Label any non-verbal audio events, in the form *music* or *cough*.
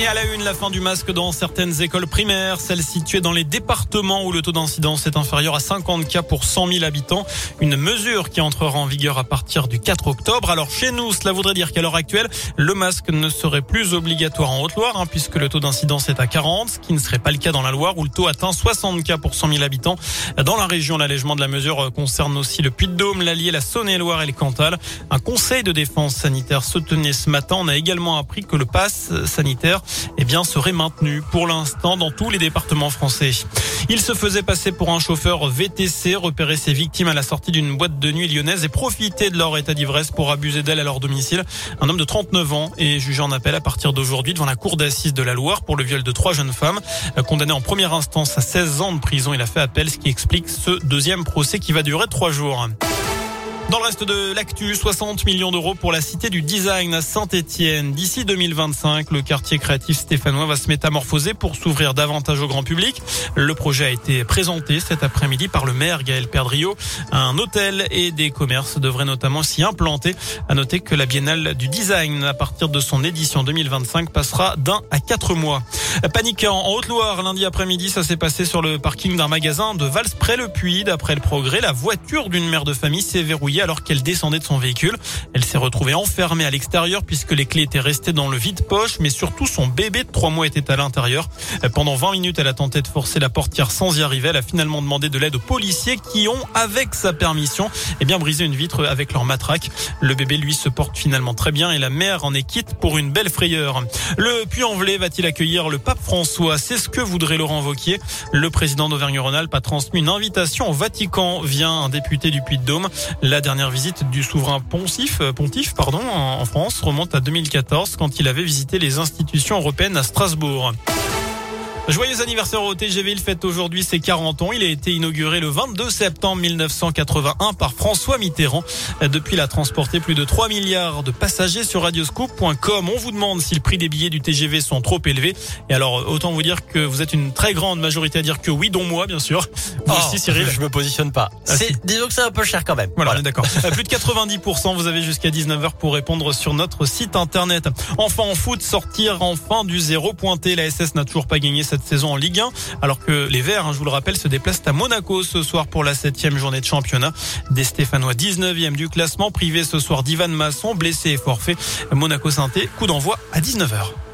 Et à la une, la fin du masque dans certaines écoles primaires, celles situées dans les départements où le taux d'incidence est inférieur à 50 cas pour 100 000 habitants. Une mesure qui entrera en vigueur à partir du 4 octobre. Alors chez nous, cela voudrait dire qu'à l'heure actuelle, le masque ne serait plus obligatoire en Haute-Loire, hein, puisque le taux d'incidence est à 40, ce qui ne serait pas le cas dans la Loire, où le taux atteint 60 cas pour 100 000 habitants. Dans la région, l'allègement de la mesure concerne aussi le Puy-de-Dôme, l'Allier, la Saône-et-Loire et le Cantal. Un conseil de défense sanitaire se tenait ce matin. On a également appris que le pass sanitaire eh bien, serait maintenu pour l'instant dans tous les départements français. Il se faisait passer pour un chauffeur VTC, repérer ses victimes à la sortie d'une boîte de nuit lyonnaise et profiter de leur état d'ivresse pour abuser d'elles à leur domicile. Un homme de 39 ans est jugé en appel à partir d'aujourd'hui devant la cour d'assises de la Loire pour le viol de trois jeunes femmes. Condamné en première instance à 16 ans de prison, il a fait appel, ce qui explique ce deuxième procès qui va durer trois jours. Dans le reste de l'actu, 60 millions d'euros pour la cité du design à Saint-Etienne. D'ici 2025, le quartier créatif stéphanois va se métamorphoser pour s'ouvrir davantage au grand public. Le projet a été présenté cet après-midi par le maire Gaël Perdriau. Un hôtel et des commerces devraient notamment s'y implanter. À noter que la Biennale du design, à partir de son édition 2025, passera d'un à quatre mois. Panique en Haute-Loire, lundi après-midi, ça s'est passé sur le parking d'un magasin de Vals près le Puy. D'après le progrès, la voiture d'une mère de famille s'est verrouillée alors qu'elle descendait de son véhicule. Elle s'est retrouvée enfermée à l'extérieur puisque les clés étaient restées dans le vide-poche, mais surtout son bébé de trois mois était à l'intérieur. Pendant 20 minutes, elle a tenté de forcer la portière sans y arriver. Elle a finalement demandé de l'aide aux policiers qui ont, avec sa permission, eh bien brisé une vitre avec leur matraque. Le bébé, lui, se porte finalement très bien et la mère en est quitte pour une belle frayeur. Le Puy-en-Velay va-t-il accueillir le pape François C'est ce que voudrait Laurent Wauquiez. Le président d'Auvergne-Rhône-Alpes a transmis une invitation au Vatican via un député du Puy-de-Dôme. La dernière visite du souverain poncif, euh, pontife en France remonte à 2014 quand il avait visité les institutions européennes à Strasbourg. Joyeux anniversaire au TGV, il fête aujourd'hui ses 40 ans. Il a été inauguré le 22 septembre 1981 par François Mitterrand. Depuis, il a transporté plus de 3 milliards de passagers sur radioscope.com. On vous demande si le prix des billets du TGV sont trop élevés. Et alors, autant vous dire que vous êtes une très grande majorité à dire que oui, dont moi, bien sûr. Vous oh, aussi, Cyril. Je me positionne pas. Ah, disons que c'est un peu cher quand même. Voilà, voilà. d'accord. *laughs* plus de 90%. Vous avez jusqu'à 19h pour répondre sur notre site internet. Enfin, en foot, sortir enfin du zéro pointé. La SS n'a toujours pas gagné cette saison en Ligue 1, alors que les Verts, hein, je vous le rappelle, se déplacent à Monaco ce soir pour la septième journée de championnat. Des Stéphanois 19e du classement, privé ce soir d'Ivan Masson, blessé et forfait. Monaco Sainté, coup d'envoi à 19h.